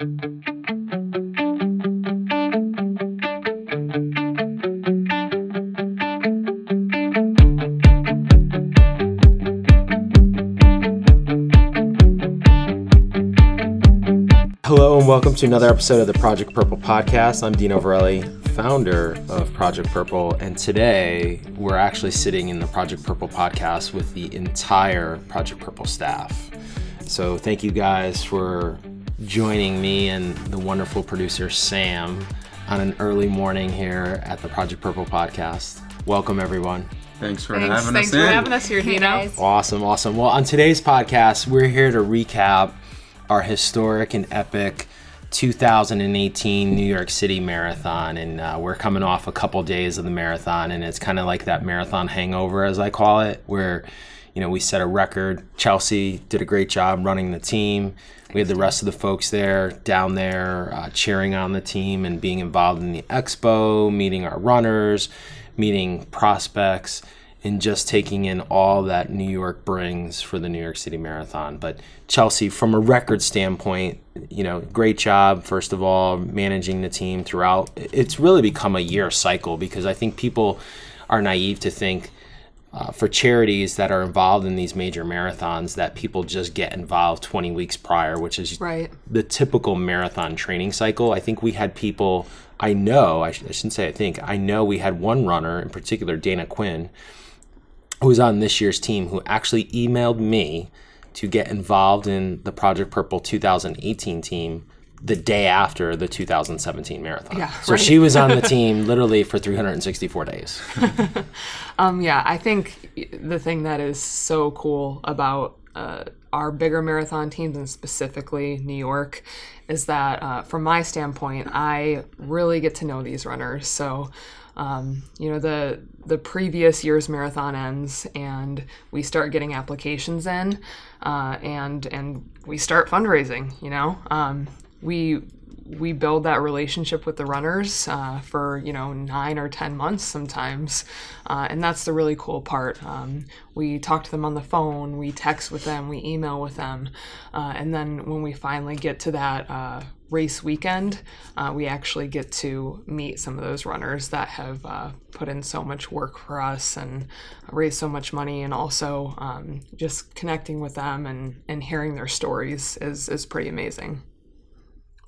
Hello and welcome to another episode of the Project Purple podcast. I'm Dino Verrelli, founder of Project Purple, and today we're actually sitting in the Project Purple podcast with the entire Project Purple staff. So thank you guys for joining me and the wonderful producer Sam on an early morning here at the Project Purple podcast. Welcome everyone. Thanks for Thanks, having thanks us Thanks for in. having us here, Hey, Dino. guys. Awesome, awesome. Well, on today's podcast, we're here to recap our historic and epic 2018 New York City Marathon. And uh, we're coming off a couple days of the marathon, and it's kind of like that marathon hangover, as I call it, where you know we set a record. Chelsea did a great job running the team. We had the rest of the folks there down there uh, cheering on the team and being involved in the expo, meeting our runners, meeting prospects and just taking in all that New York brings for the New York City Marathon. But Chelsea, from a record standpoint, you know, great job, first of all, managing the team throughout. It's really become a year cycle because I think people are naive to think uh, for charities that are involved in these major marathons that people just get involved 20 weeks prior, which is Right. the typical marathon training cycle. I think we had people, I know, I, sh- I shouldn't say I think, I know we had one runner in particular, Dana Quinn, who was on this year's team, who actually emailed me to get involved in the Project Purple 2018 team the day after the 2017 marathon. Yeah, so right. she was on the team literally for 364 days. Um, yeah, I think the thing that is so cool about uh, our bigger marathon teams and specifically New York is that, uh, from my standpoint, I really get to know these runners. So, um, you know, the the previous year's marathon ends, and we start getting applications in, uh, and and we start fundraising. You know, um, we we build that relationship with the runners uh, for you know nine or ten months sometimes. Uh, and that's the really cool part. Um, we talk to them on the phone we text with them we email with them. Uh, and then when we finally get to that uh, race weekend uh, we actually get to meet some of those runners that have uh, put in so much work for us and raised so much money. And also um, just connecting with them and, and hearing their stories is, is pretty amazing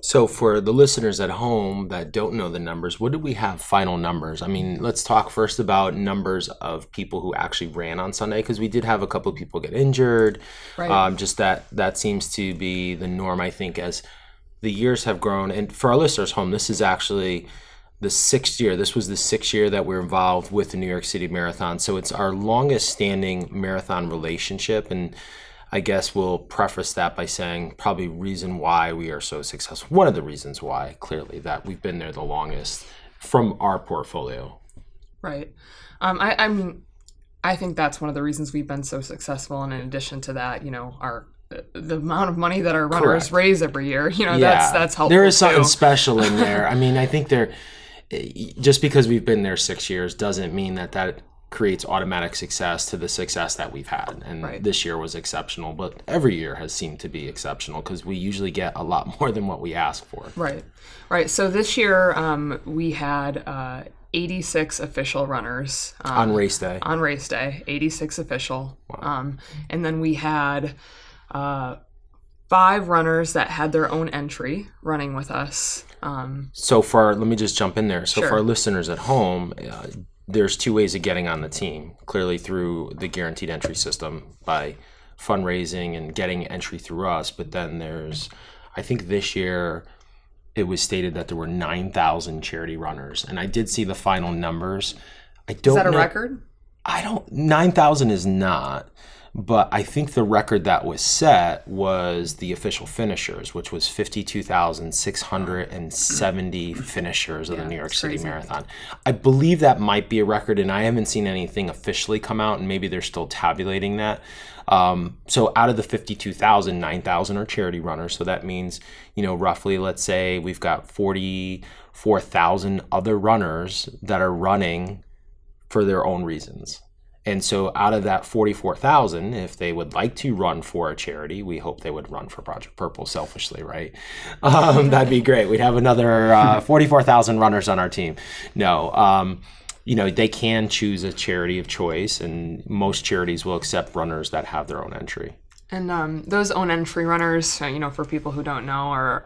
So, for the listeners at home that don't know the numbers, what do we have final numbers? I mean, let's talk first about numbers of people who actually ran on Sunday because we did have a couple of people get injured. Right. Um, just that that seems to be the norm, I think, as the years have grown. And for our listeners home, this is actually the sixth year. This was the sixth year that we're involved with the New York City Marathon. So it's our longest standing marathon relationship. And I guess we'll preface that by saying probably reason why we are so successful. One of the reasons why, clearly, that we've been there the longest from our portfolio. Right. Um, I, I mean, I think that's one of the reasons we've been so successful. And in addition to that, you know, our the amount of money that our runners Correct. raise every year, you know, that's that's helpful. There is something too. special in there. I mean, I think there, just because we've been there six years doesn't mean that that creates automatic success to the success that we've had. And Right. this year was exceptional, but every year has seemed to be exceptional because we usually get a lot more than what we ask for. Right. Right. So this year um, we had uh, 86 official runners um, On race day, on race day, 86 official. Um, and then we had uh, five runners that had their own entry running with us. Um, So for let me just jump in there. So for our listeners at home, uh, there's two ways of getting on the team. Clearly through the guaranteed entry system by fundraising and getting entry through us. But then there's, I think this year it was stated that there were 9,000 charity runners, and I did see the final numbers. I don't is that a know- record? I don't. Nine thousand is not, but I think the record that was set was the official finishers, which was fifty-two thousand six hundred and seventy finishers of the New York City crazy. Marathon. I believe that might be a record, and I haven't seen anything officially come out, and maybe they're still tabulating that. Um, so out of the 52,000, 9,000 are charity runners. So that means, you know, roughly, let's say we've got 44,000 other runners that are running for their own reasons. And so, out of that 44,000, if they would like to run for a charity, we hope they would run for Project Purple selfishly, right? Um, that'd be great. We'd have another uh, 44,000 runners on our team. No. Um, you know, they can choose a charity of choice, and most charities will accept runners that have their own entry. And um, those own entry runners, uh, you know, for people who don't know, are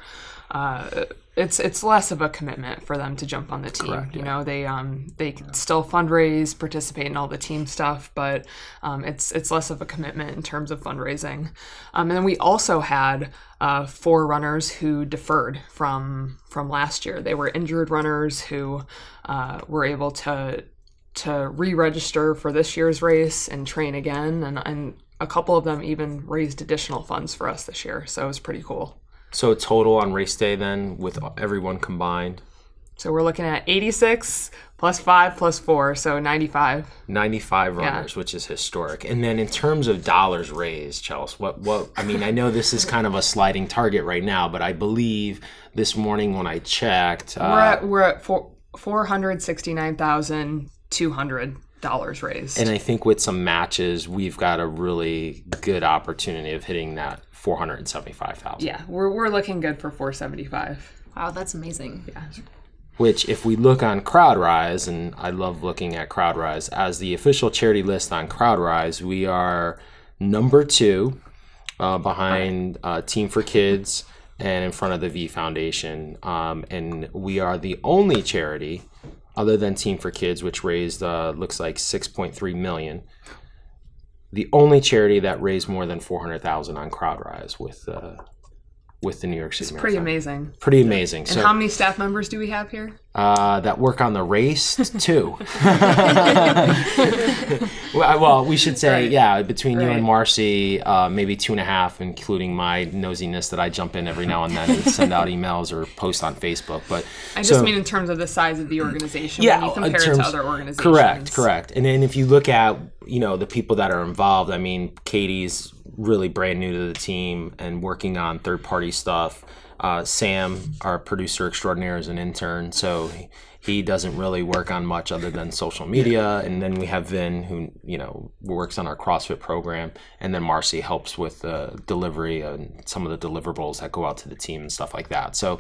uh, it's it's less of a commitment for them to jump on the team. Correct, you yeah. know, they um they can still fundraise, participate in all the team stuff, but um, it's it's less of a commitment in terms of fundraising. Um, and then we also had uh, four runners who deferred from from last year. They were injured runners who uh, were able to to re-register for this year's race and train again, and and a couple of them even raised additional funds for us this year. So it was pretty cool. So, total on race day, then, with everyone combined, So we're looking at 86 plus 5 plus 4, so 95. 95 runners, which is historic. And then in terms of dollars raised, Chelsea, what what I mean, I know this is kind of a sliding target right now, but I believe this morning when I checked, We're uh, at we're at four, $469,200 raised. and I think with some matches, we've got a really good opportunity of hitting that 475,000. yeah, we're we're looking good for 475. Wow, that's amazing. Yeah. Which, if we look on CrowdRise, and I love looking at CrowdRise as the official charity list on CrowdRise, we are number two uh, behind uh, Team for Kids and in front of the V Foundation. Um, and we are the only charity, other than Team for Kids, which raised uh, looks like 6.3 million. The only charity that raised more than 400,000 on CrowdRise with uh, with the New York City It's Pretty Marathon. amazing. Pretty amazing. And so how many staff members do we have here? Uh, that work on the race too. well, we should say, Right. yeah, between you and Marcy, uh, maybe two and a half, including my nosiness that I jump in every now and then and send out emails or post on Facebook. But I just so- mean in terms of the size of the organization yeah, when you in compare it terms- to other organizations. Correct, correct. And then if you look at you know the people that are involved, I mean, Katie's really brand new to the team and working on third party stuff. Uh, Sam, our producer extraordinaire, is an intern, so he- doesn't really work on much other than social media. And then we have Vin, who you know works on our CrossFit program, and then Marcy helps with the delivery and some of the deliverables that go out to the team and stuff like that. So,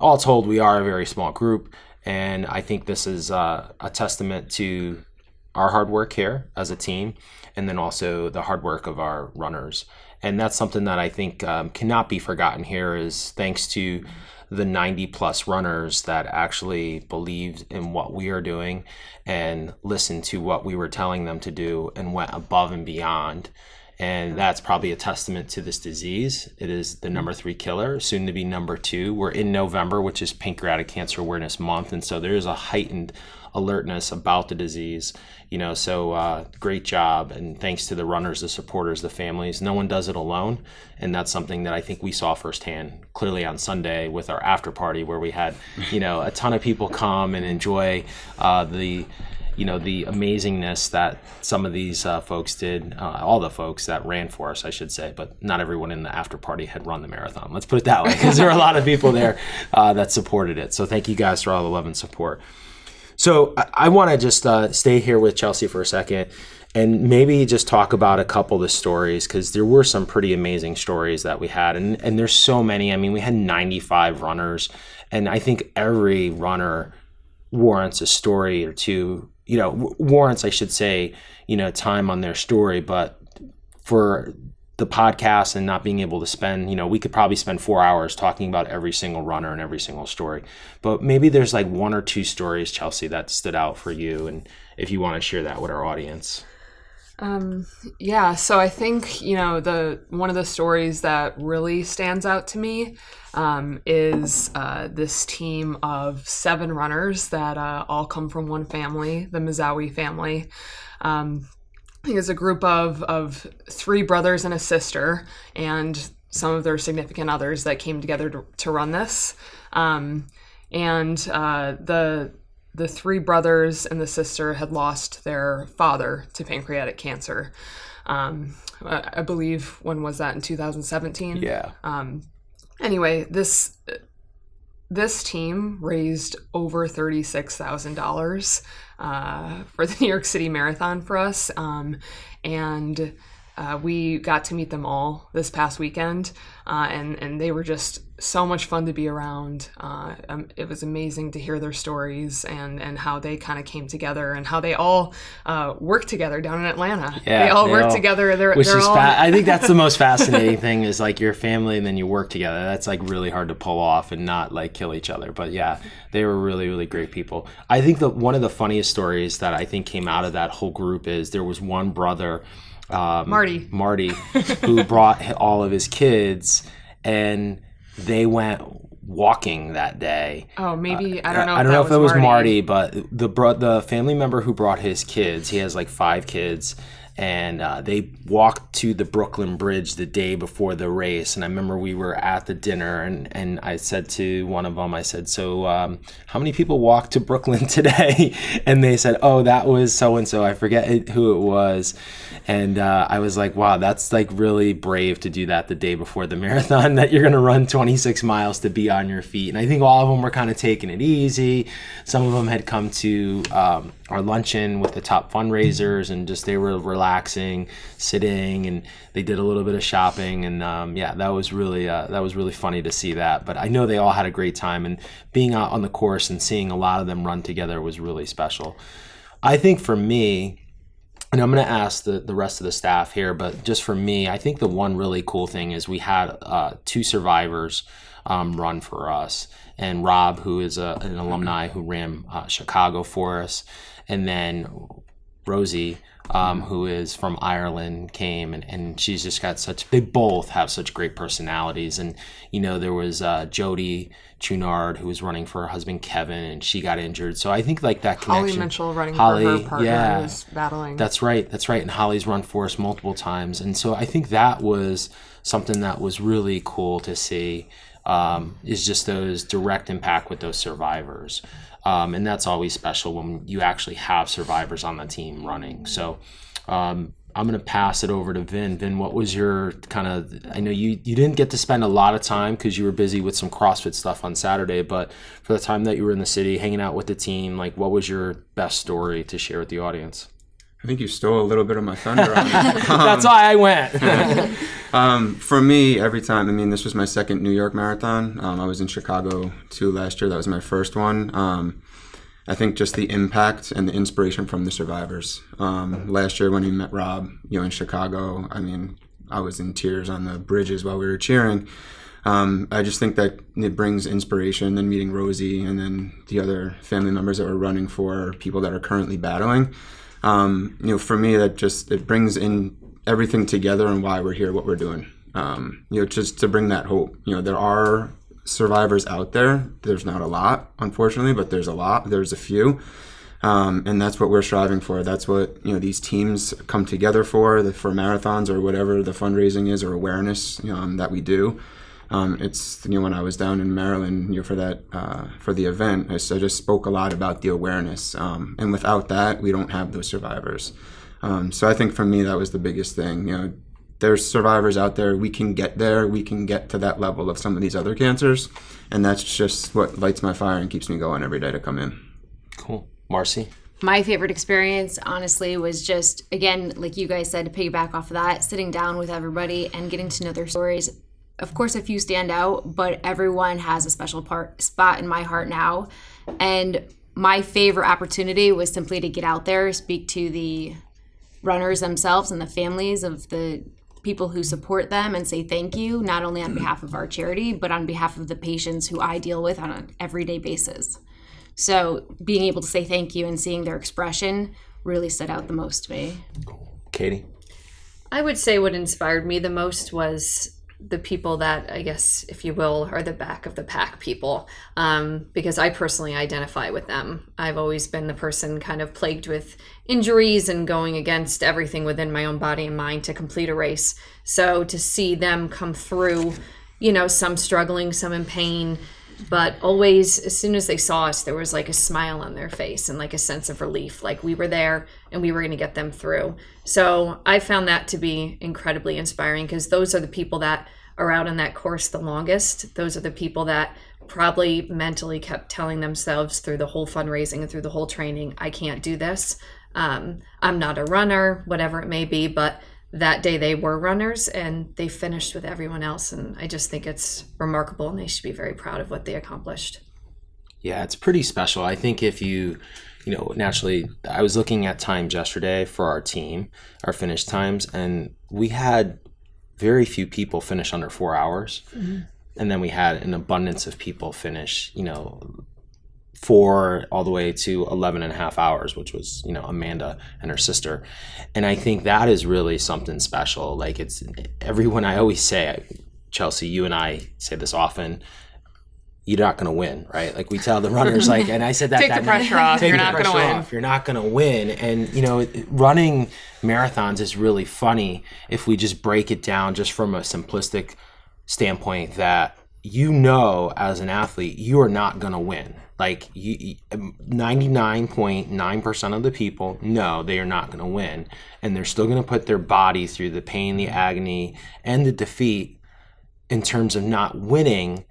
all told, we are a very small group, and I think this is uh, a testament to our hard work here as a team, and then also the hard work of our runners. And that's something that I think um, cannot be forgotten here. Is thanks to the 90 plus runners that actually believed in what we are doing and listened to what we were telling them to do and went above and beyond. And that's probably a testament to this disease. It is the number three killer, soon to be number two. We're in November, which is Pancreatic Cancer Awareness Month. And so there is a heightened alertness about the disease. You know, so uh, great job. And thanks to the runners, the supporters, the families. No one does it alone. And that's something that I think we saw firsthand clearly on Sunday with our after party, where we had, you know, a ton of people come and enjoy uh, the you know the amazingness that some of these uh, folks did uh, all the folks that ran for us i should say but not everyone in the after party had run the marathon let's put it that way because there were a lot of people there uh, that supported it so thank you guys for all the love and support so i, I want to just uh, stay here with chelsea for a second and maybe just talk about a couple of the stories because there were some pretty amazing stories that we had and, and there's so many. I mean we had 95 runners and i think every runner warrants a story or two you know warrants i should say you know time on their story but for the podcast and not being able to spend you know we could probably spend four hours talking about every single runner and every single story but maybe there's like one or two stories chelsea that stood out for you and if you want to share that with our audience Um, yeah, so I think you know the one of the stories that really stands out to me um, is uh, this team of seven runners that uh, all come from one family, the Mizawi family. Um, Think it's a group of of three brothers and a sister, and some of their significant others that came together to, to run this. Um, and uh, the the three brothers and the sister had lost their father to pancreatic cancer. Um, I I believe when was that in 2017? yeah Um, anyway, this this team raised over $36,000 uh, for the New York City Marathon for us. Um, and uh, we got to meet them all this past weekend, uh, and and they were just so much fun to be around. Uh, um, it was amazing to hear their stories and and how they kind of came together and how they all uh, worked together down in Atlanta. Yeah, they all they work all- together. They're, Which they're is, all fa- I think that's the most fascinating thing is like your family and then you work together. That's like really hard to pull off and not like kill each other. But yeah, they were really, really great people. I think that one of the funniest stories that I think came out of that whole group is there was one brother, um, Marty. Marty, who brought all of his kids and they went walking that day. Oh, maybe I don't know. I if don't know if it was Marty. Marty, but the bro- the family member who brought his kids, he has like five kids, and uh, they walked to the Brooklyn Bridge the day before the race. And I remember we were at the dinner, and and I said to one of them, I said, "So, um, how many people walked to Brooklyn today?" and they said, "Oh, that was so and so. I forget who it was." And uh, I was like, "Wow, that's like really brave to do that the day before the marathon. That you're going to run 26 miles to be on your feet." And I think all of them were kind of taking it easy. Some of them had come to um, our luncheon with the top fundraisers, and just they were relaxing, sitting, and they did a little bit of shopping. And um, yeah, that was really uh, that was really funny to see that. But I know they all had a great time, and being out on the course and seeing a lot of them run together was really special. I think for me, and I'm going to ask the, the rest of the staff here, but just for me, I think the one really cool thing is we had uh, two survivors um, run for us. And Rob, who is a, an alumni who ran uh, Chicago for us, and then Rosie, um, who is from Ireland, came and, and she's just got such, they both have such great personalities. And, you know, there was uh, Jody Chunard, who was running for her husband Kevin, and she got injured. So I think like that connection. Holly Mitchell running Holly, for her partner yeah. who's battling. That's right. That's right. And Holly's run for us multiple times. And so I think that was something that was really cool to see um, is just those direct impact with those survivors. Um, and that's always special when you actually have survivors on the team running. So um, I'm going to pass it over to Vin. Vin, what was your kind of? I know you you didn't get to spend a lot of time because you were busy with some CrossFit stuff on Saturday, but for the time that you were in the city, hanging out with the team, like what was your best story to share with the audience? I think you stole a little bit of my thunder on it. That's why I went. Um, for me, every time, I mean, this was my second New York marathon. Um, I was in Chicago too last year. That was my first one. Um, I think just the impact and the inspiration from the survivors. Um, last year when we met Rob, you know, in Chicago, I mean, I was in tears on the bridges while we were cheering. Um, I just think that it brings inspiration. Then meeting Rosie and then the other family members that were running for people that are currently battling. Um, you know, for me, that just it brings in everything together and why we're here, what we're doing. Um, you know, just to bring that hope. You know, there are survivors out there. There's not a lot, unfortunately, but there's a lot. There's a few. Um, and that's what we're striving for. That's what you know these teams come together for, the, for marathons or whatever the fundraising is or awareness um, that we do. Um, it's you know when I was down in Maryland, you know, for that uh, for the event, I just spoke a lot about the awareness, um, and without that, we don't have those survivors. Um, so I think for me, that was the biggest thing. You know, there's survivors out there. We can get there. We can get to that level of some of these other cancers, and that's just what lights my fire and keeps me going every day to come in. cool. Marcy? my favorite experience honestly was just again like you guys said to piggyback off of that sitting down with everybody and getting to know their stories of course a few stand out but everyone has a special part spot in my heart now and my favorite opportunity was simply to get out there speak to the runners themselves and the families of the people who support them and say thank you not only on behalf of our charity but on behalf of the patients who i deal with on an everyday basis so being able to say thank you and seeing their expression really stood out the most to me. Katie? I would say what inspired me the most was the people that I guess, if you will, are the back of the pack people, um, because I personally identify with them. I've always been the person kind of plagued with injuries and going against everything within my own body and mind to complete a race. So to see them come through, you know, some struggling, some in pain, but always as soon as they saw us there was like a smile on their face and like a sense of relief like we were there and we were going to get them through so i found that to be incredibly inspiring because those are the people that are out on that course the longest, those are the people that probably mentally kept telling themselves through the whole fundraising and through the whole training, I can't do this. Um, I'm not a runner, whatever it may be, but that day they were runners and they finished with everyone else. And I just think it's remarkable and they should be very proud of what they accomplished. Yeah, it's pretty special. I think if you, you know, naturally, I was looking at times yesterday for our team, our finish times, and we had very few people finish under four hours. Mm-hmm. And then we had an abundance of people finish, you know, four all the way to 11 and a half hours which was you know amanda and her sister and i think that is really something special like it's everyone i always say chelsea you and i say this often you're not going to win, right? Like we tell the runners, like, and I said that. take that the pressure off. You're not going to win. Off. You're not going to win. And you know, running marathons is really funny if we just break it down just from a simplistic standpoint that you know as an athlete you are not going to win like 99.9% of the people know they are not going to win and they're still going to put their body through the pain the agony and the defeat in terms of not winning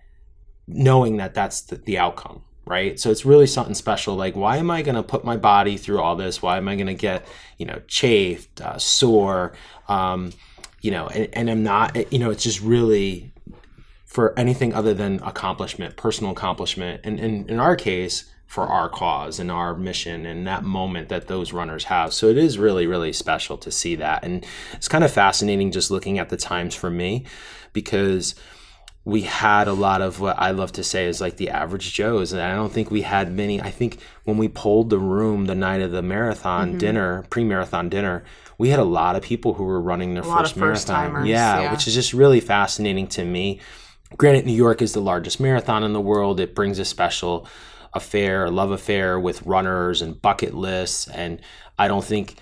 knowing that that's the, the outcome right? So it's really something special like why am i going to put my body through all this? Why am i going to get you know chafed uh, sore? Um, you know and, and i'm not you know it's just really for anything other than accomplishment, personal accomplishment, and, and in our case, for our cause and our mission and that moment that those runners have. So it is really, really special to see that. And it's kind of fascinating just looking at the times for me because we had a lot of what I love to say is like the average Joes. And I don't think we had many. I think when we pulled the room the night of the marathon mm-hmm. dinner, pre marathon dinner, we had a lot of people who were running their a first marathon. Yeah, yeah, which is just really fascinating to me Granted, New York is the largest marathon in the world. It brings a special affair, a love affair with runners and bucket lists. And I don't think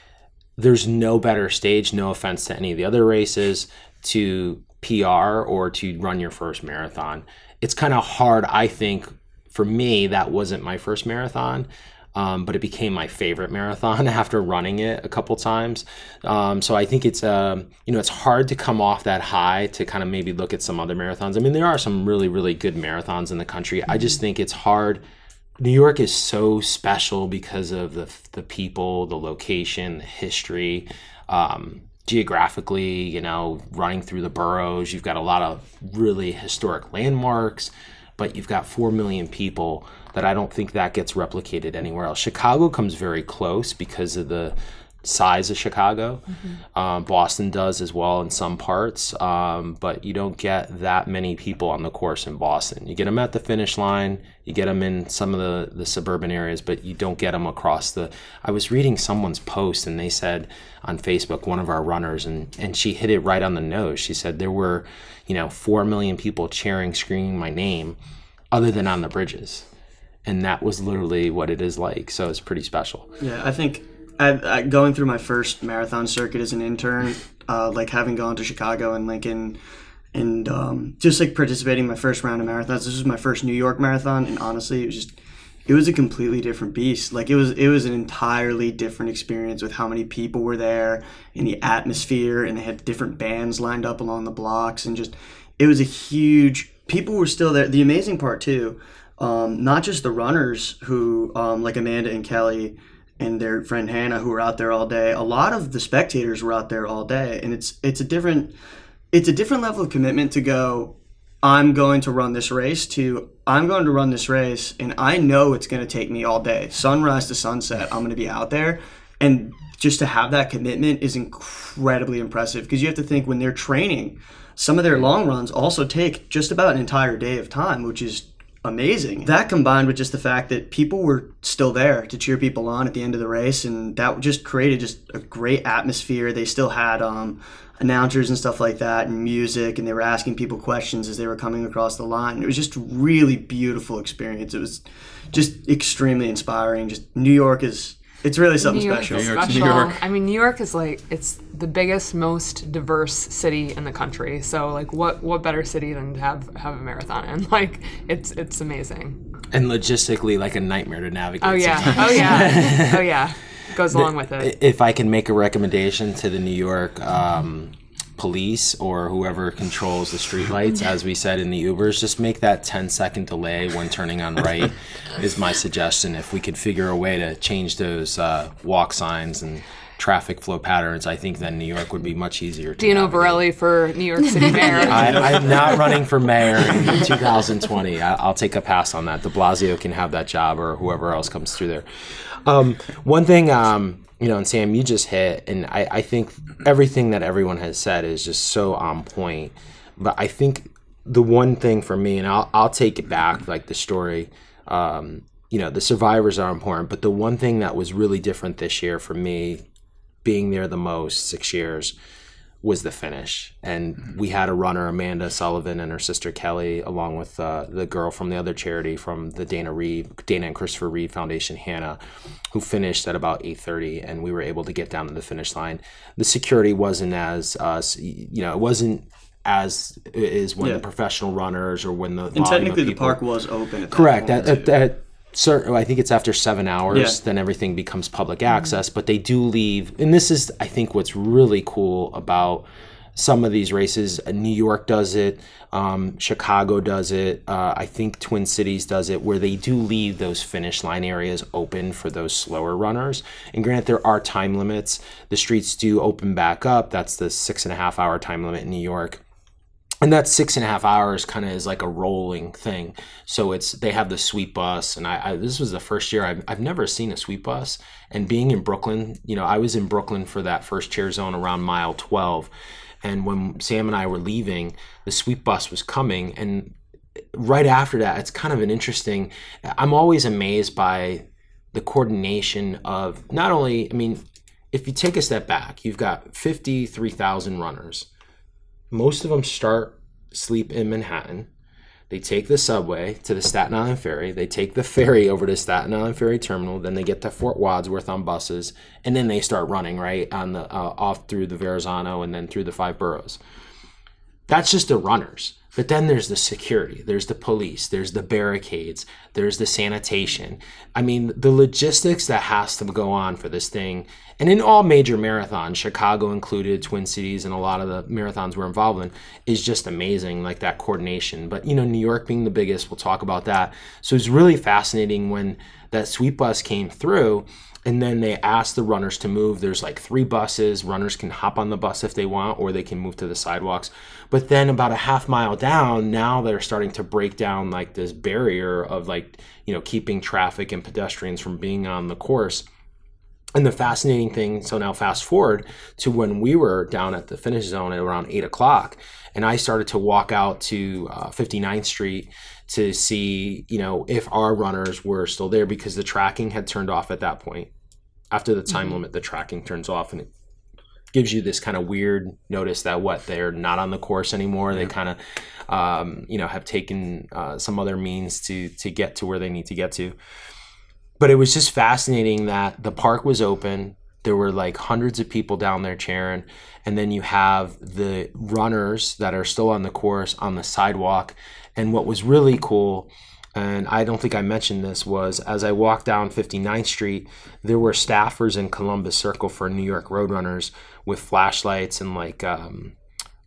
there's no better stage, no offense to any of the other races, to PR or to run your first marathon. It's kind of hard, I think, for me, that wasn't my first marathon um, but it became my favorite marathon after running it a couple times. Um, so I think it's uh, you know it's hard to come off that high to kind of maybe look at some other marathons. I mean, there are some really really good marathons in the country. I just mm-hmm. think it's hard. New York is so special because of the the people, the location, the history. Um, geographically, you know, running through the boroughs, you've got a lot of really historic landmarks, but you've got 4 million people that I don't think that gets replicated anywhere else. Chicago comes very close because of the size of Chicago. Mm-hmm. Um, Boston does as well in some parts, um, but you don't get that many people on the course in Boston. You get them at the finish line, you get them in some of the, the suburban areas, but you don't get them across the. I was reading someone's post and they said on Facebook, one of our runners, and, and she hit it right on the nose. She said there were, you know, 4 million people cheering, screaming my name other than on the bridges and that was literally what it is like. So it's pretty special. Yeah, I think I, I, going through my first marathon circuit as an intern, uh, like having gone to Chicago and Lincoln, and um, just like participating in my first round of marathons. This was my first New York marathon, and honestly, it was just it was a completely different beast. Like it was it was an entirely different experience with how many people were there and the atmosphere, and they had different bands lined up along the blocks, and just it was a huge. People were still there. The amazing part too um, not just the runners who, um, like Amanda and Kelly and their friend Hannah, who were out there all day. A lot of the spectators were out there all day, and it's it's a different it's a different level of commitment to go. I'm going to run this race. To I'm going to run this race, and I know it's going to take me all day, sunrise to sunset. I'm going to be out there, and just to have that commitment is incredibly impressive because you have to think when they're training some of their long runs also take just about an entire day of time, which is amazing. That combined with just the fact that people were still there to cheer people on at the end of the race, and that just created just a great atmosphere. They still had um, announcers and stuff like that, and music, and they were asking people questions as they were coming across the line. It was just a really beautiful experience. It was just extremely inspiring. Just New York is it's really something New special. New special. New York. I mean, New York is like it's the biggest, most diverse city in the country. So like, what what better city than to have have a marathon in? Like, it's it's amazing. And logistically, like a nightmare to navigate. Oh yeah. oh yeah. Oh yeah. Goes along with it. If I can make a recommendation to the New York um, police or whoever controls the streetlights, as we said in the Ubers, just make that 10 second delay when turning on right is my suggestion. If we could figure a way to change those uh, walk signs and traffic flow patterns, I think then New York would be much easier to Dino navigate. Verrelli for New York City mayor. I, I'm not running for mayor in 2020. I, I'll take a pass on that. De Blasio can have that job, or whoever else comes through there. Um, one thing, um, you know, and Sam, you just hit, and I, I think everything that everyone has said is just so on point. But I think the one thing for me, and I'll, I'll take it back, like the story. Um, you know, the survivors are important, but the one thing that was really different this year for me, being there the most, six years, was the finish. And we had a runner, Amanda Sullivan, and her sister Kelly, along with uh, the girl from the other charity from the Dana Reeve, Dana and Christopher Reeve Foundation, Hannah, who finished at about 8:30, and we were able to get down to the finish line. The security wasn't as, uh, you know, it wasn't as is when Yeah. the professional runners or when the And technically, the park was open. At that Correct. point, At, at, at certain, I think it's after seven hours, Yeah. Mm-hmm. then everything becomes public access. But they do leave, and this is, I think, what's really cool about some of these races. Uh, New York does it. Um, Chicago does it. Uh, I think Twin Cities does it, where they do leave those finish line areas open for those slower runners. And granted, there are time limits. The streets do open back up. That's the six and a half hour time limit in New York and that six and a half hours kind of is like a rolling thing. So it's they have the sweep bus, and I, I this was the first year I've, I've never seen a sweep bus. And being in Brooklyn, you know, I was in Brooklyn for that first cheer zone around mile twelve, and when Sam and I were leaving, the sweep bus was coming, and right after that, it's kind of an interesting. I'm always amazed by the coordination of not only. I mean, if you take a step back, you've got fifty three thousand runners most of them start sleep in Manhattan. They take the subway to the Staten Island Ferry. They take the ferry over to Staten Island Ferry Terminal. Then they get to Fort Wadsworth on buses, and then they start running right on the uh, off through the Verrazano and then through the five boroughs. That's just the runners. But then there's the security, there's the police, there's the barricades, there's the sanitation. I mean, the logistics that has to go on for this thing, and in all major marathons, Chicago included, Twin Cities, and a lot of the marathons we're involved in, is just amazing, like that coordination. But, you know, New York being the biggest, we'll talk about that. So it's really fascinating when that sweep bus came through and then they ask the runners to move. There's like three buses. Runners can hop on the bus if they want or they can move to the sidewalks. But then about a half mile down now they're starting to break down like this barrier of like you know keeping traffic and pedestrians from being on the course. And the fascinating thing so now fast forward to when we were down at the finish zone at around 8 o'clock and i started to walk out to uh, 59th street to see you know if our runners were still there because the tracking had turned off at that point. After the time limit the tracking turns off and it gives you this kind of weird notice that what they're not on the course anymore. They kind of um, you know have taken uh, some other means to to get to where they need to get to. But it was just fascinating that the park was open there were like hundreds of people down there cheering and then you have the runners that are still on the course on the sidewalk and what was really cool and I don't think I mentioned this was as I walked down 59th Street, there were staffers in Columbus Circle for New York Roadrunners with flashlights and like um,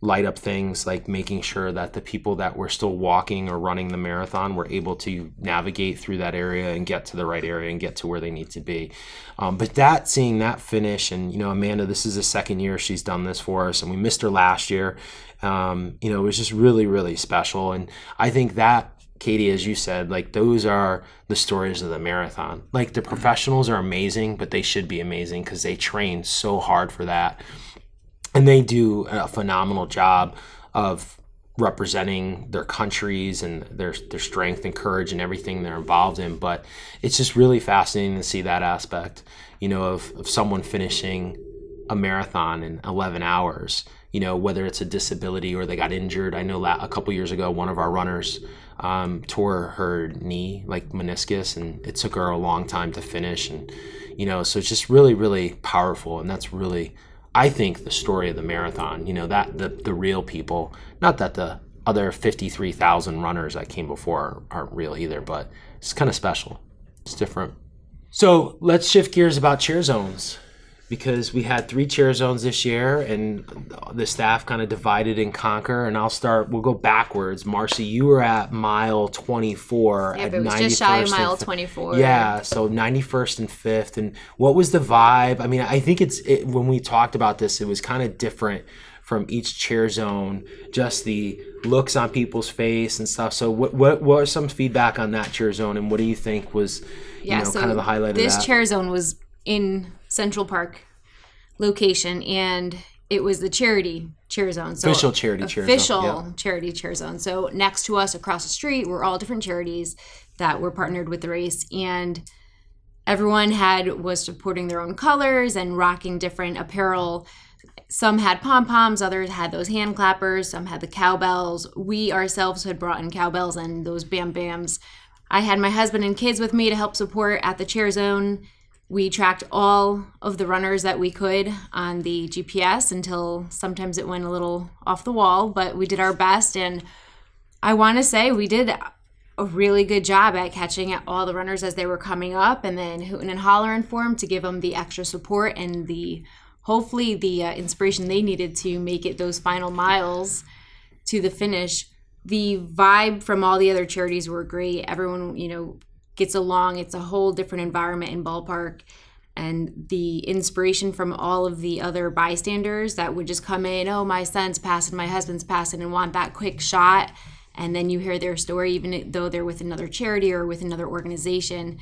light up things, like making sure that the people that were still walking or running the marathon were able to navigate through that area and get to the right area and get to where they need to be. Um, but that seeing that finish, and you know, Amanda, this is the second year she's done this for us, and we missed her last year. Um, you know, it was just really, really special, and I think that Katie, as you said, like those are the stories of the marathon. Like the professionals are amazing, but they should be amazing because they train so hard for that. And they do a phenomenal job of representing their countries and their their strength and courage and everything they're involved in. But it's just really fascinating to see that aspect, you know, of, of someone finishing a marathon in 11 hours you know whether it's a disability or they got injured i know a couple years ago one of our runners um, tore her knee like meniscus and it took her a long time to finish and you know so it's just really really powerful and that's really i think the story of the marathon you know that the, the real people not that the other 53000 runners that came before aren't real either but it's kind of special. It's different. So let's shift gears about cheer zones because we had three cheer zones this year and the staff kind of divided and conquer. And i'll start we'll go backwards. Marcy you were at mile 24 Yeah, at it was just shy of mile 24. yeah so 91st and 5th and what was the vibe? I mean i think it's it, when we talked about this it was kind of different from each cheer zone just the looks on people's face and stuff. So what what, what are some feedback on that cheer zone and what do you think was you yeah, know so kind of the highlight of that? This cheer zone was in Central Park location, and it was the charity cheer zone. So Official charity cheer zone, Official charity cheer zone. So next to us, across the street, were all different charities that were partnered with the race, and everyone had was supporting their own colors and rocking different apparel. Some had pom poms, others had those hand clappers, some had the cowbells. We ourselves had brought in cowbells and those bam bams. I had my husband and kids with me to help support at the cheer zone. We tracked all of the runners that we could on the GPS until sometimes it went a little off the wall, but we did our best. And I want to say we did a really good job at catching all the runners as they were coming up and then hooting and hollering for them to give them the extra support and the hopefully the uh, inspiration they needed to make it those final miles to the finish. The vibe from all the other charities were great. Everyone, you know, gets along. It's a whole different environment in ballpark. And the inspiration from all of the other bystanders that would just come in, oh, my son's passing, my husband's passing, and want that quick shot. And then you hear their story, even though they're with another charity or with another organization.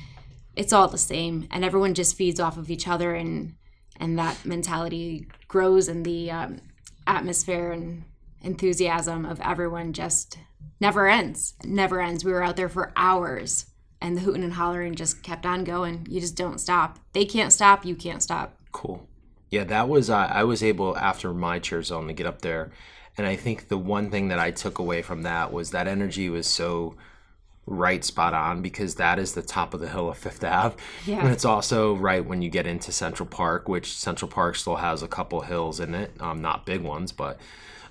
It's all the same, and everyone just feeds off of each other, and and that mentality grows, and the um, atmosphere and enthusiasm of everyone just never ends. Never ends. We were out there for hours and the hooting and hollering just kept on going. You just don't stop. They can't stop, you can't stop. Cool. Yeah, that was uh, I was able after my cheer zone to get up there, and I think the one thing that I took away from that was that energy was so right spot on because that is the top of the hill of Fifth Ave, Yeah. and it's also right when you get into Central Park, which Central Park still has a couple hills in it, um, not big ones, but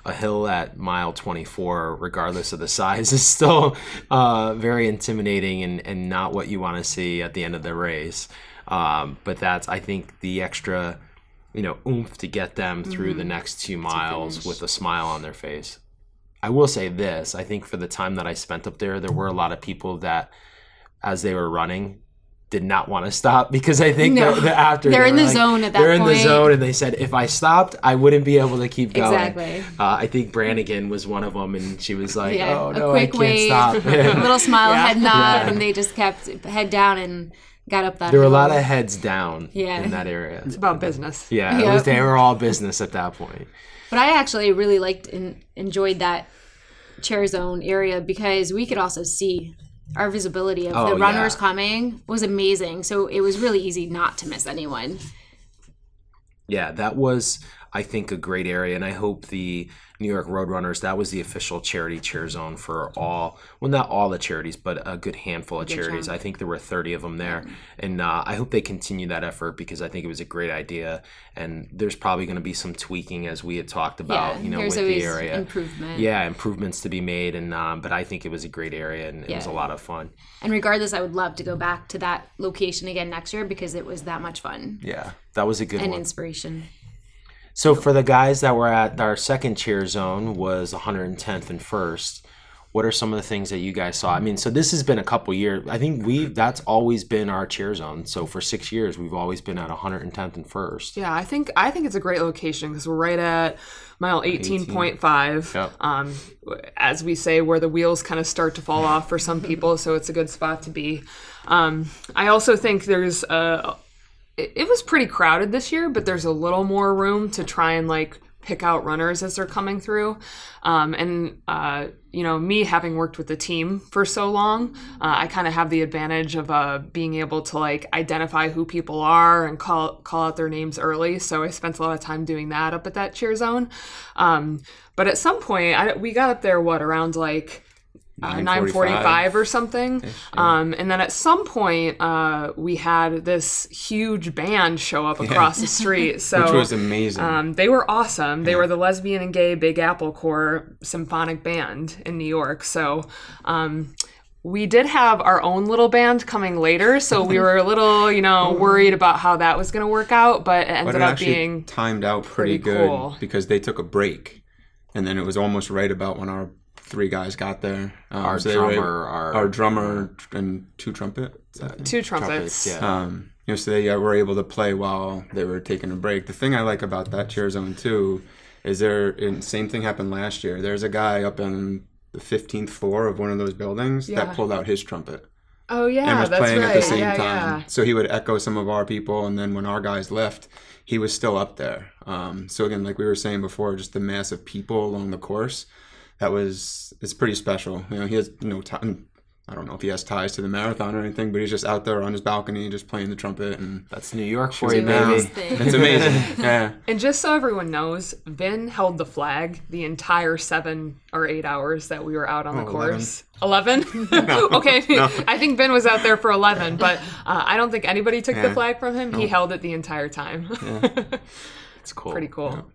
a hill at mile 24 regardless of the size is still uh, very intimidating and, and not what you want to see at the end of the race. Um, but that's i think the extra you know oomph to get them through the next two miles with a smile on their face. I will say this i think for the time that i spent up there there were a lot of people that as they were running did not want to stop because I think No. that, that after They're they in the like- zone at that they're in the zone and they said if I stopped I wouldn't be able to keep going. Exactly. Uh, I think Brannigan was one of them, and she was like, Yeah, "Oh no, quick I can't wave, stop." a little smile, head nod, Yeah. and they just kept head down and got up that. there were a lot of heads down Yeah. in that area. It's about business. Yeah, it was, they were all business at that point. But I actually really liked and enjoyed that cheer zone area because we could also see our visibility of Oh, the runners yeah. coming was amazing. So it was really easy not to miss anyone. Yeah, that was, I think, a great area, and I hope the New York Roadrunners. That was the official charity cheer zone for all. Well, not all the charities, but a good handful of charities. I think there were thirty of them there, and uh, I hope they continue that effort because I think it was a great idea. And there's probably going to be some tweaking as we had talked about, yeah, you know, with the area. improvement. Yeah, improvements to be made, and um, but I think it was a great area and it was a lot of fun. And regardless, I would love to go back to that location again next year because it was that much fun Yeah, that was a good and one. inspiration. So for the guys that were at our second cheer zone was 110th and first. What are some of the things that you guys saw? I mean, so this has been a couple years. I think we that's always been our cheer zone. So for six years, we've always been at 110th and first. Yeah, I think I think it's a great location because we're right at mile eighteen point five. Yep. Um, as we say, where the wheels kind of start to fall off for some people, so it's a good spot to be. Um, I also think there's a. It, it was pretty crowded this year, but there's a little more room to try and like pick out runners as they're coming through. Um, and uh, you know, me having worked with the team for so long, uh, I kind of have the advantage of uh, being able to like identify who people are and call call out their names early. So I spent a lot of time doing that up at that cheer zone. Um, but at some point, I, we got up there what around like. Uh, 945 or something um, and then at some point uh, we had this huge band show up across the street so which was amazing. um, they were awesome. They were the lesbian and gay Big Apple Corps symphonic band in New York. So um, we did have our own little band coming later, so we were a little, you know, worried about how that was going to work out, but it But ended it up being timed out pretty, pretty good cool. because they took a break, and then it was almost right about when our three guys got there. Um, Our so they were drummer, our- our drummer, and two trumpet. two trumpets. yeah. Um, you know, so they uh, were able to play while they were taking a break. The thing I like about that cheer zone too is there. And same thing happened last year. There's a guy up on the 15th floor of one of those buildings Yeah. that pulled out his trumpet Oh yeah, and was that's playing right. at the same yeah, time. yeah. So he would echo some of our people, and then when our guys left, he was still up there. Um, so again, like we were saying before, just the mass of people along the course. That was it's pretty special. You know, he has no time. I don't know if he has ties to the marathon or anything, but he's just out there on his balcony, just playing the trumpet, and That's New York for you, baby. It's amazing. yeah. And just so everyone knows, Vin held the flag the entire seven or eight hours that we were out on the Oh, course. Eleven? okay, I think Vin was out there for eleven, but uh, I don't think anybody took the flag from him. He held it the entire time. yeah. It's cool. Pretty cool.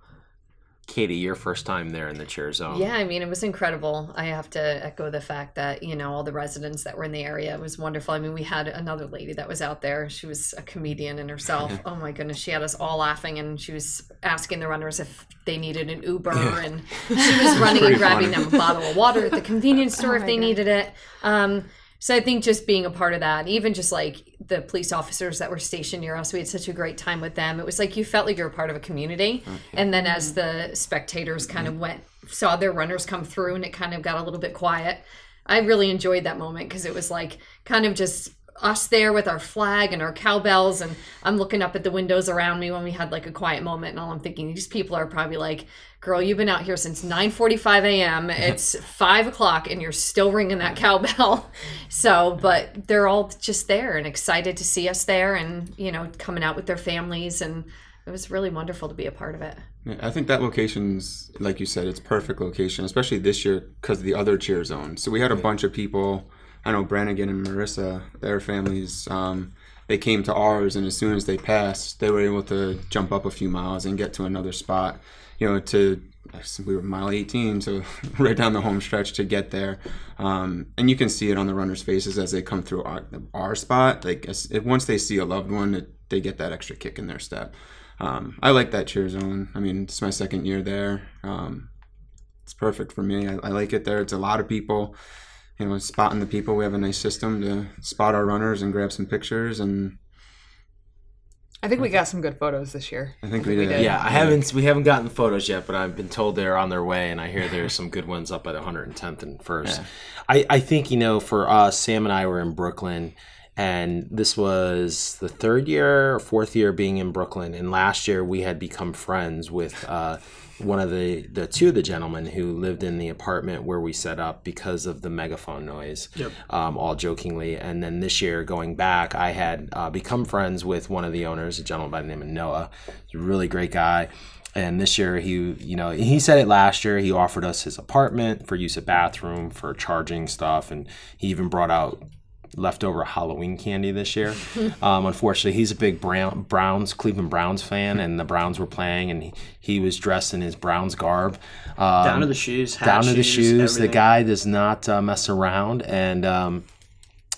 Katie, your first time there in the cheer zone. Yeah, I mean, it was incredible. I have to echo the fact that, you know, all the residents that were in the area it was wonderful. I mean, we had another lady that was out there. She was a comedian in herself. oh my goodness. She had us all laughing and she was asking the runners if they needed an Uber and she was running and grabbing funny. them a bottle of water at the convenience store if they God. needed it. Um, so I think just being a part of that, even just like the police officers that were stationed near us, we had such a great time with them. It was like you felt like you were part of a community. And then as mm-hmm. the spectators kind of mm-hmm. went, saw their runners come through, and it kind of got a little bit quiet. I really enjoyed that moment because it was like kind of just us there with our flag and our cowbells and I'm looking up at the windows around me when we had like a quiet moment and all I'm thinking these people are probably like girl you've been out here since 9:45 a.m. it's five o'clock and you're still ringing that cowbell so but they're all just there and excited to see us there and you know coming out with their families and it was really wonderful to be a part of it Yeah, I think that location's like you said, it's perfect location, especially this year because of the other cheer zone So we had a bunch of people. I know Brannigan and Marissa, their families, um, they came to ours, and as soon as they passed, they were able to jump up a few miles and get to another spot. You know, to we were mile 18, so right down the home stretch to get there. Um, and you can see it on the runners' faces as they come through our, our spot. Like as, once they see a loved one, it, they get that extra kick in their step. Um, I like that cheer zone. I mean, it's my second year there. Um, it's perfect for me. I, I like it there. It's a lot of people. You know, spotting the people. We have a nice system to spot our runners and grab some pictures. And I think we got some good photos this year. I think we did. Yeah, I haven't. We haven't gotten the photos yet, but I've been told they're on their way, and I hear there's some good ones up at 110th and First. I, I think you know, for us, Sam and I were in Brooklyn, and this was the third year or fourth year being in Brooklyn, and last year we had become friends with uh, one of the the two of the gentlemen who lived in the apartment where we set up because of the megaphone noise. Yep. Um, all jokingly, and then this year going back, I had uh, become friends with one of the owners, a gentleman by the name of Noah. He's a really great guy. And this year, he, you know, he said it last year. He offered us his apartment for use of bathroom, for charging stuff, and he even brought out leftover Halloween candy this year. um, unfortunately, he's a big Brown, Browns, Cleveland Browns fan, and the Browns were playing, and he, he was dressed in his Browns garb. Um, Down to the shoes, down to the shoes, shoes. The guy does not uh, mess around, and um,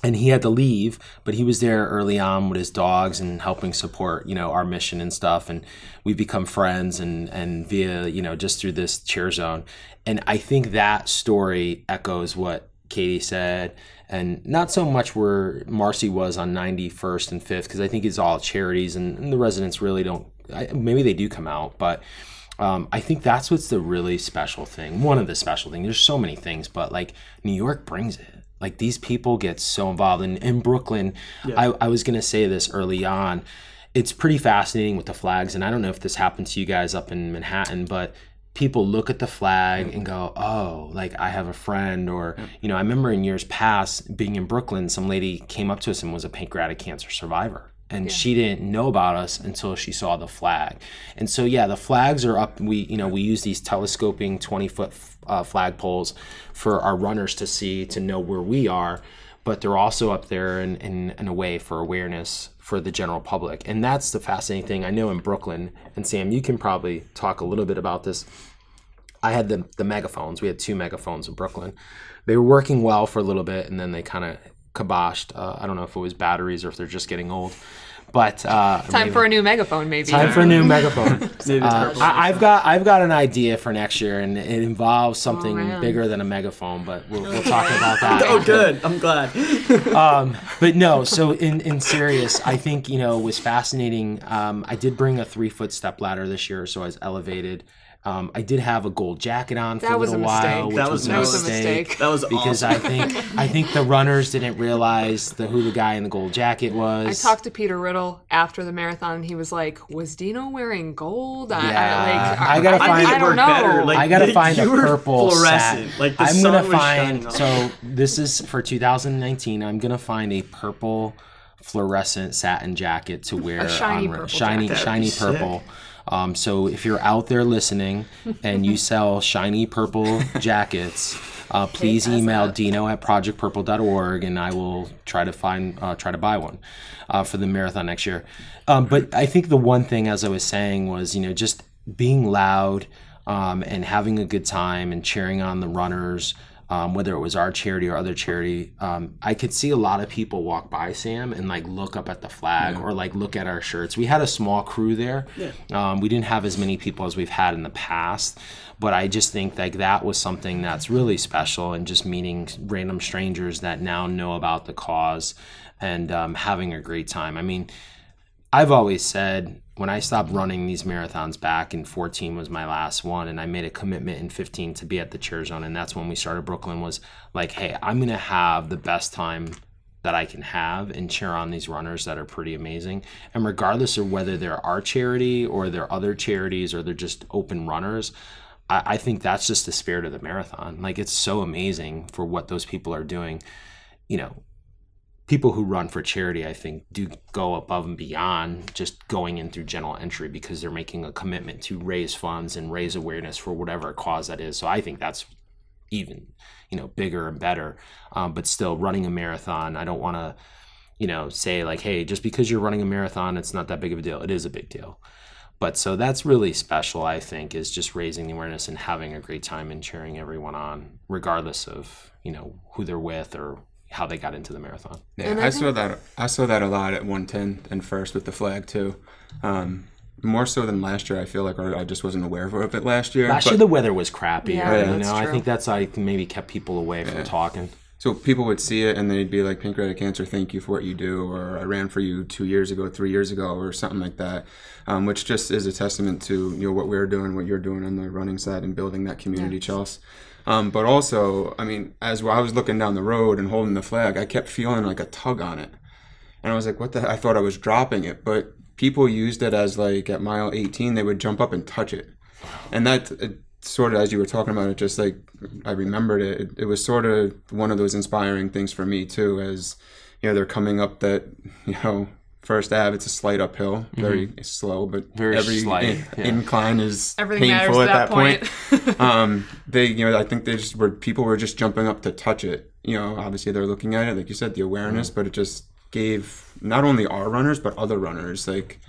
and he had to leave, but he was there early on with his dogs and helping support, you know, our mission and stuff. And we've become friends, and and via you know just through this cheer zone, and I think that story echoes what Katie said, and not so much where Marcy was on 91st and 5th, because I think it's all charities, and, and the residents really don't. I, maybe they do come out, but um, I think that's what's the really special thing. One of the special things. There's so many things, but like New York brings it. Like these people get so involved. in in Brooklyn, I, I was gonna say this early on. It's pretty fascinating with the flags, and I don't know if this happened to you guys up in Manhattan, but people look at the flag and go, "Oh, like I have a friend," or you know, I remember in years past being in Brooklyn, some lady came up to us and was a pancreatic cancer survivor and she didn't know about us until she saw the flag. And so yeah, the flags are up. We you know we use these telescoping twenty foot uh, flag poles for our runners to see to know where we are, but they're also up there in, in, in a way for awareness for the general public. And that's the fascinating thing. I know in Brooklyn, and Sam, you can probably talk a little bit about this. I had the the megaphones. We had two megaphones in Brooklyn. They were working well for a little bit, and then they kind of kiboshed. Uh, I don't know if it was batteries or if they're just getting old. But uh, Time maybe- for a new megaphone, maybe. time for a new megaphone. Maybe Uh. I, I've got I've got an idea for next year, and it involves something man. bigger than a megaphone. But we'll, we'll talk about that. oh, good. I'm glad. um, but no, so in, in serious, I think, you know, it was fascinating. Um, I did bring a three foot step ladder this year, so I was elevated. Um, I did have a gold jacket on for That a was a little mistake. while, which That was, was a a mistake. mistake. That was because awesome. I think I think the runners didn't realize the who the guy in the gold jacket was. I talked to Peter Riddle after the marathon. and He was like, "Was Dino wearing gold?" I, Yeah, I, like, I gotta I, find- I, it don't know. better, like- I gotta find a purple fluorescent, sat. like the I'm sun gonna was find shining on so this is for 2019. I'm gonna find a purple fluorescent satin jacket to wear shiny on purple shiny jacket. shiny That'd sick. Um, so if you're out there listening and you sell shiny purple jackets, uh, please email Dino at projectpurple.org and I will try to find uh, try to buy one uh, for the marathon next year. Um, but I think the one thing, as I was saying, was you know just being loud um, and having a good time and cheering on the runners. Um, whether it was our charity or other charity, um, I could see a lot of people walk by Sam and like look up at the flag or like look at our shirts. We had a small crew there. Um, we didn't have as many people as we've had in the past, but I just think like that was something that's really special and just meeting random strangers that now know about the cause and um, having a great time. I mean, I've always said when I stopped running these marathons back in 14 was my last one and I made a commitment in 15 to be at the cheer zone and that's when we started Brooklyn was like hey I'm going to have the best time that I can have and cheer on these runners that are pretty amazing. And regardless of whether they're our charity or they're other charities or they're just open runners I, I think that's just the spirit of the marathon. Like it's so amazing for what those people are doing. You know people who run for charity, I think, do go above and beyond just going in through general entry because they're making a commitment to raise funds and raise awareness for whatever cause that is. So I think that's even, you know, bigger and better. Um, but still, running a marathon, I don't want to, you know, say like, hey, just because you're running a marathon, it's not that big of a deal. It is a big deal. But so that's really special, I think, is just raising the awareness and having a great time and cheering everyone on, regardless of, you know, who they're with or how they got into the marathon. Yeah, I, I saw that. I saw that a lot at 110 and first with the flag too. Um, more so than last year, I feel like, or I just wasn't aware of it last year. Last but- year the weather was crappy. Yeah, you that's know, I think that's like maybe kept people away from talking. So people would see it and they'd be like, Pancreatic Cancer, thank you for what you do, or I ran for you two years ago, three years ago, or something like that, um, which just is a testament to you know what we're doing, what you're doing on the running side, and building that community, Chels. Um, but also, I mean, as I was looking down the road and holding the flag, I kept feeling like a tug on it, and I was like, what the? I thought I was dropping it, but people used it as like at mile 18, they would jump up and touch it, and that. It, sort of as you were talking about it just like i remembered it, it it was sort of one of those inspiring things for me too as you know they're coming up that you know first ave it's a slight uphill very slow but Mm-hmm. Very every slight, in- yeah. incline is Everything painful at at that that point, um they you know i think they just were people were just jumping up to touch it you know obviously they're looking at it like you said the awareness Mm-hmm. but it just gave not only our runners but other runners like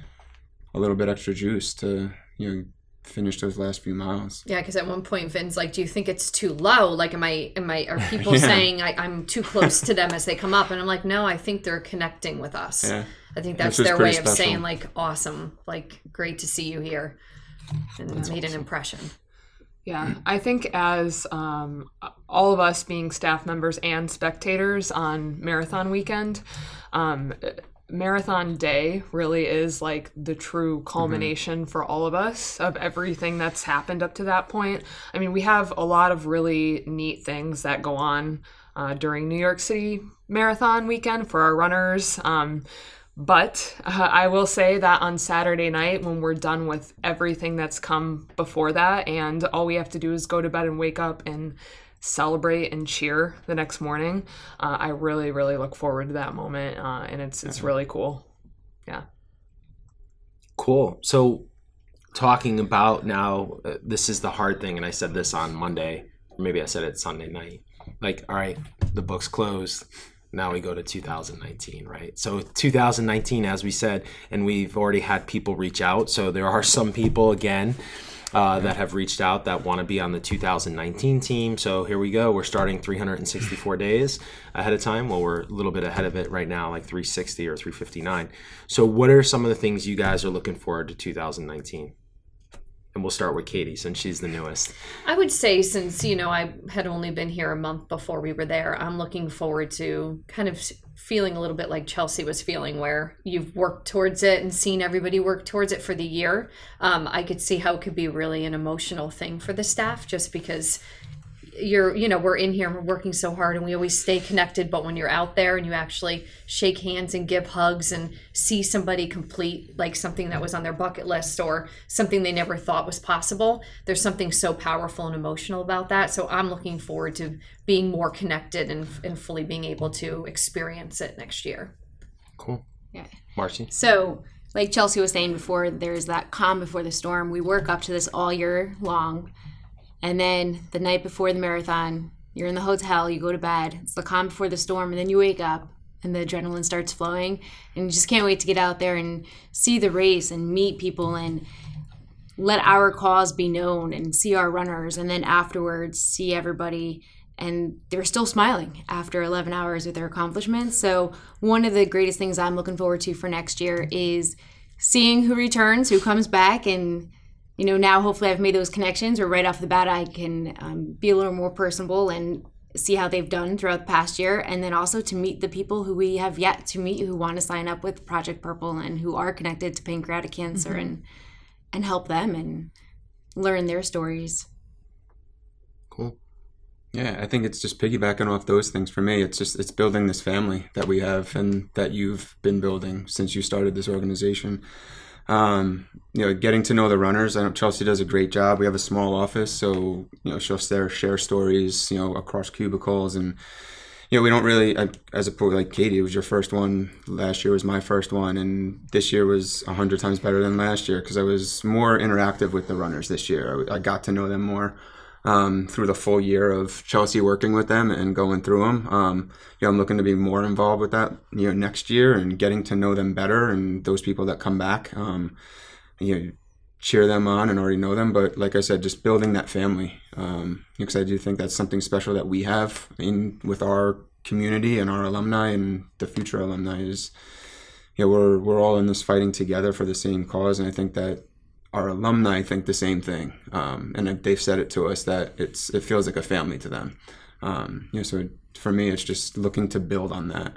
a little bit extra juice to you know finish those last few miles Yeah, because at one point Vin's like, "Do you think it's too low? Like, am I am I are people Yeah. saying I, I'm too close to them as they come up?" And I'm like, "No, I think they're connecting with us. Yeah. I think that's their pretty way of special. saying like, awesome, like great to see you here, and made an impression." Yeah, I think as um, all of us being staff members and spectators on marathon weekend, um, marathon day really is like the true culmination for all of us of everything that's happened up to that point. I mean, we have a lot of really neat things that go on uh, during New York City Marathon weekend for our runners. Um, but uh, I will say that on Saturday night, when we're done with everything that's come before that, and all we have to do is go to bed and wake up and celebrate and cheer the next morning, uh, I really, really look forward to that moment, uh, and it's it's really cool. Yeah. Cool. So, talking about now, uh, this is the hard thing, and I said this on Monday, or maybe I said it Sunday night. Like, all right, the book's closed. Now we go to 2019, right? So 2019, as we said, and we've already had people reach out. So there are some people again uh, that have reached out that want to be on the 2019 team. So here we go. We're starting 364 days ahead of time. Well, we're a little bit ahead of it right now, like 360 or 359. So, what are some of the things you guys are looking forward to 2019? And we'll start with Katie since she's the newest. I would say since you know I had only been here a month before we were there, I'm looking forward to kind of feeling a little bit like Chelsea was feeling, where you've worked towards it and seen everybody work towards it for the year. Um, I could see how it could be really an emotional thing for the staff, just because you're you know we're in here and we're working so hard and we always stay connected but when you're out there and you actually shake hands and give hugs and see somebody complete like something that was on their bucket list or something they never thought was possible there's something so powerful and emotional about that so i'm looking forward to being more connected and, and fully being able to experience it next year Cool. Yeah. Marcy? So, like Chelsea was saying before, there's that calm before the storm. We work up to this all year long. And then the night before the marathon, you're in the hotel, you go to bed. It's the calm before the storm. And then you wake up and the adrenaline starts flowing. And you just can't wait to get out there and see the race and meet people and let our cause be known and see our runners. And then afterwards, see everybody and they're still smiling after 11 hours with their accomplishments. So, one of the greatest things I'm looking forward to for next year is seeing who returns, who comes back, and you know, now hopefully I've made those connections, or right off the bat, I can um, be a little more personable and see how they've done throughout the past year, and then also to meet the people who we have yet to meet who want to sign up with Project Purple and who are connected to pancreatic cancer and and help them and learn their stories. Cool. Yeah, I think it's just piggybacking off those things for me. It's just it's building this family that we have and that you've been building since you started this organization. Um, you know, getting to know the runners. I know Chelsea does a great job. We have a small office, so you know she'll share stories. You know, across cubicles, and you know we don't really as a like Katie. It was your first one. Last year was my first one, and this year was a hundred times better than last year because I was more interactive with the runners this year. I, I got to know them more um, through the full year of Chelsea working with them and going through them. Um, you know, I'm looking to be more involved with that you know next year and getting to know them better and those people that come back. Um, you know, cheer them on and already know them, but like I said, just building that family um, because I do think that's something special that we have in with our community and our alumni and the future alumni is. You know, we're we're all in this fighting together for the same cause, and I think that our alumni think the same thing, um, and they've said it to us that it's it feels like a family to them. Um, you know, so for me, it's just looking to build on that.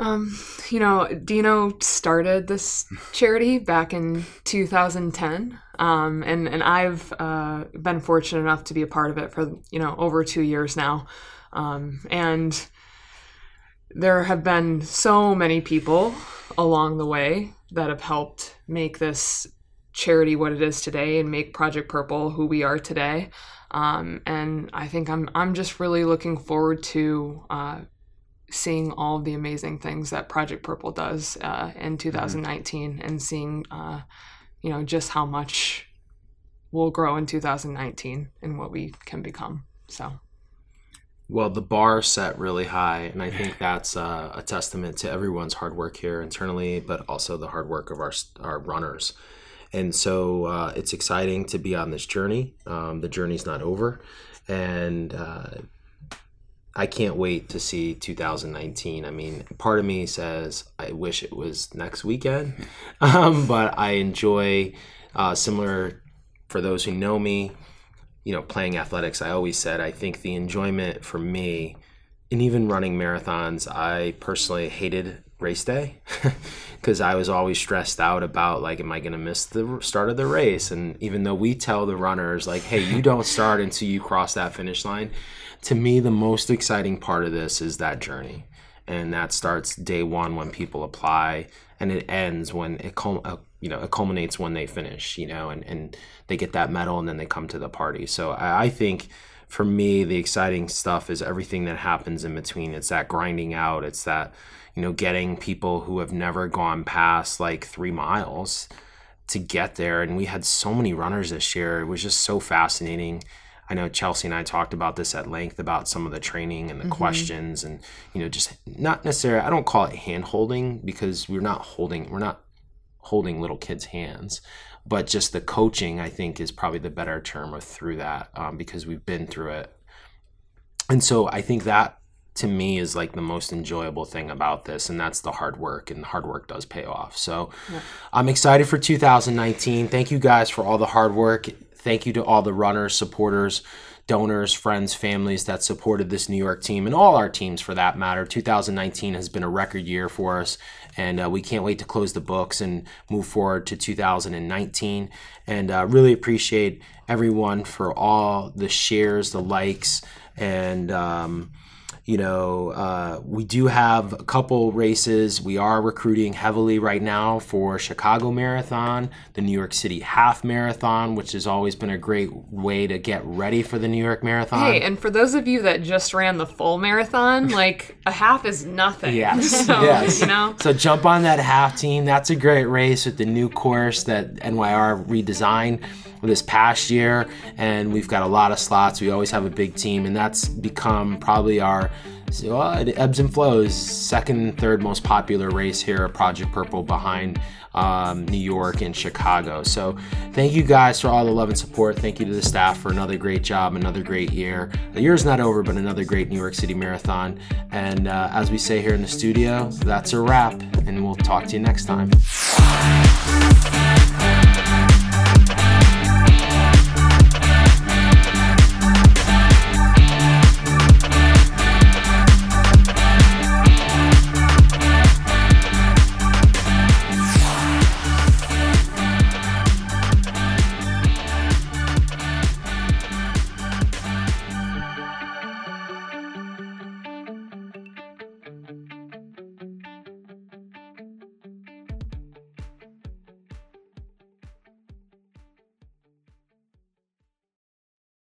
Um, you know, Dino started this charity back in 2010, um, and and I've uh, been fortunate enough to be a part of it for you know over two years now, um, and there have been so many people along the way that have helped make this charity what it is today and make Project Purple who we are today. Um, and I think I'm I'm just really looking forward to uh, seeing all of the amazing things that Project Purple does uh, in 2019 and seeing, uh, you know, just how much we'll grow in 2019 and what we can become. So, Well, the bar set really high, and I think that's uh, a testament to everyone's hard work here internally, but also the hard work of our our runners. And so uh, it's exciting to be on this journey. Um, the journey's not over, and uh, I can't wait to see 2019. I mean, part of me says I wish it was next weekend, um, but I enjoy uh, similar for those who know me you know, playing athletics, I always said I think the enjoyment for me, and even running marathons, I personally hated race day because I was always stressed out about like, am I going to miss the start of the race? And even though we tell the runners like, hey, you don't start until you cross that finish line, to me the most exciting part of this is that journey, and that starts day one when people apply, and it ends when it cul- uh, you know it culminates when they finish, you know, and and they get that medal and then they come to the party. So I, I think for me the exciting stuff is everything that happens in between. It's that grinding out. It's that you know getting people who have never gone past like three miles to get there. And we had so many runners this year. It was just so fascinating. I know Chelsea and I talked about this at length about some of the training and the questions and you know just not necessarily I don't call it hand holding because we're not holding we're not holding little kids hands but just the coaching, I think, is probably the better term of through that um, because we've been through it. And so I think that to me is like the most enjoyable thing about this and that's the hard work and hard work does pay off so yeah. i'm excited for 2019 thank you guys for all the hard work thank you to all the runners supporters donors friends families that supported this new york team and all our teams for that matter. 2019 has been a record year for us and uh, we can't wait to close the books and move forward to 2019 and uh, really appreciate everyone for all the shares the likes and um, you know, uh, we do have a couple races. We are recruiting heavily right now for Chicago Marathon, the New York City Half Marathon, which has always been a great way to get ready for the New York Marathon. Hey, and for those of you that just ran the full marathon, like a half is nothing. Yes. so, yes. You know? So jump on that half team. That's a great race with the new course that NYRR redesigned this past year, and we've got a lot of slots. We always have a big team, and that's become probably our well, it ebbs and flows. Second third most popular race here at Project Purple behind um, New York and Chicago. So thank you guys for all the love and support. Thank you to the staff for another great job, another great year. The year's not over, but another great New York City Marathon. And uh, as we say here in the studio, that's a wrap, and we'll talk to you next time.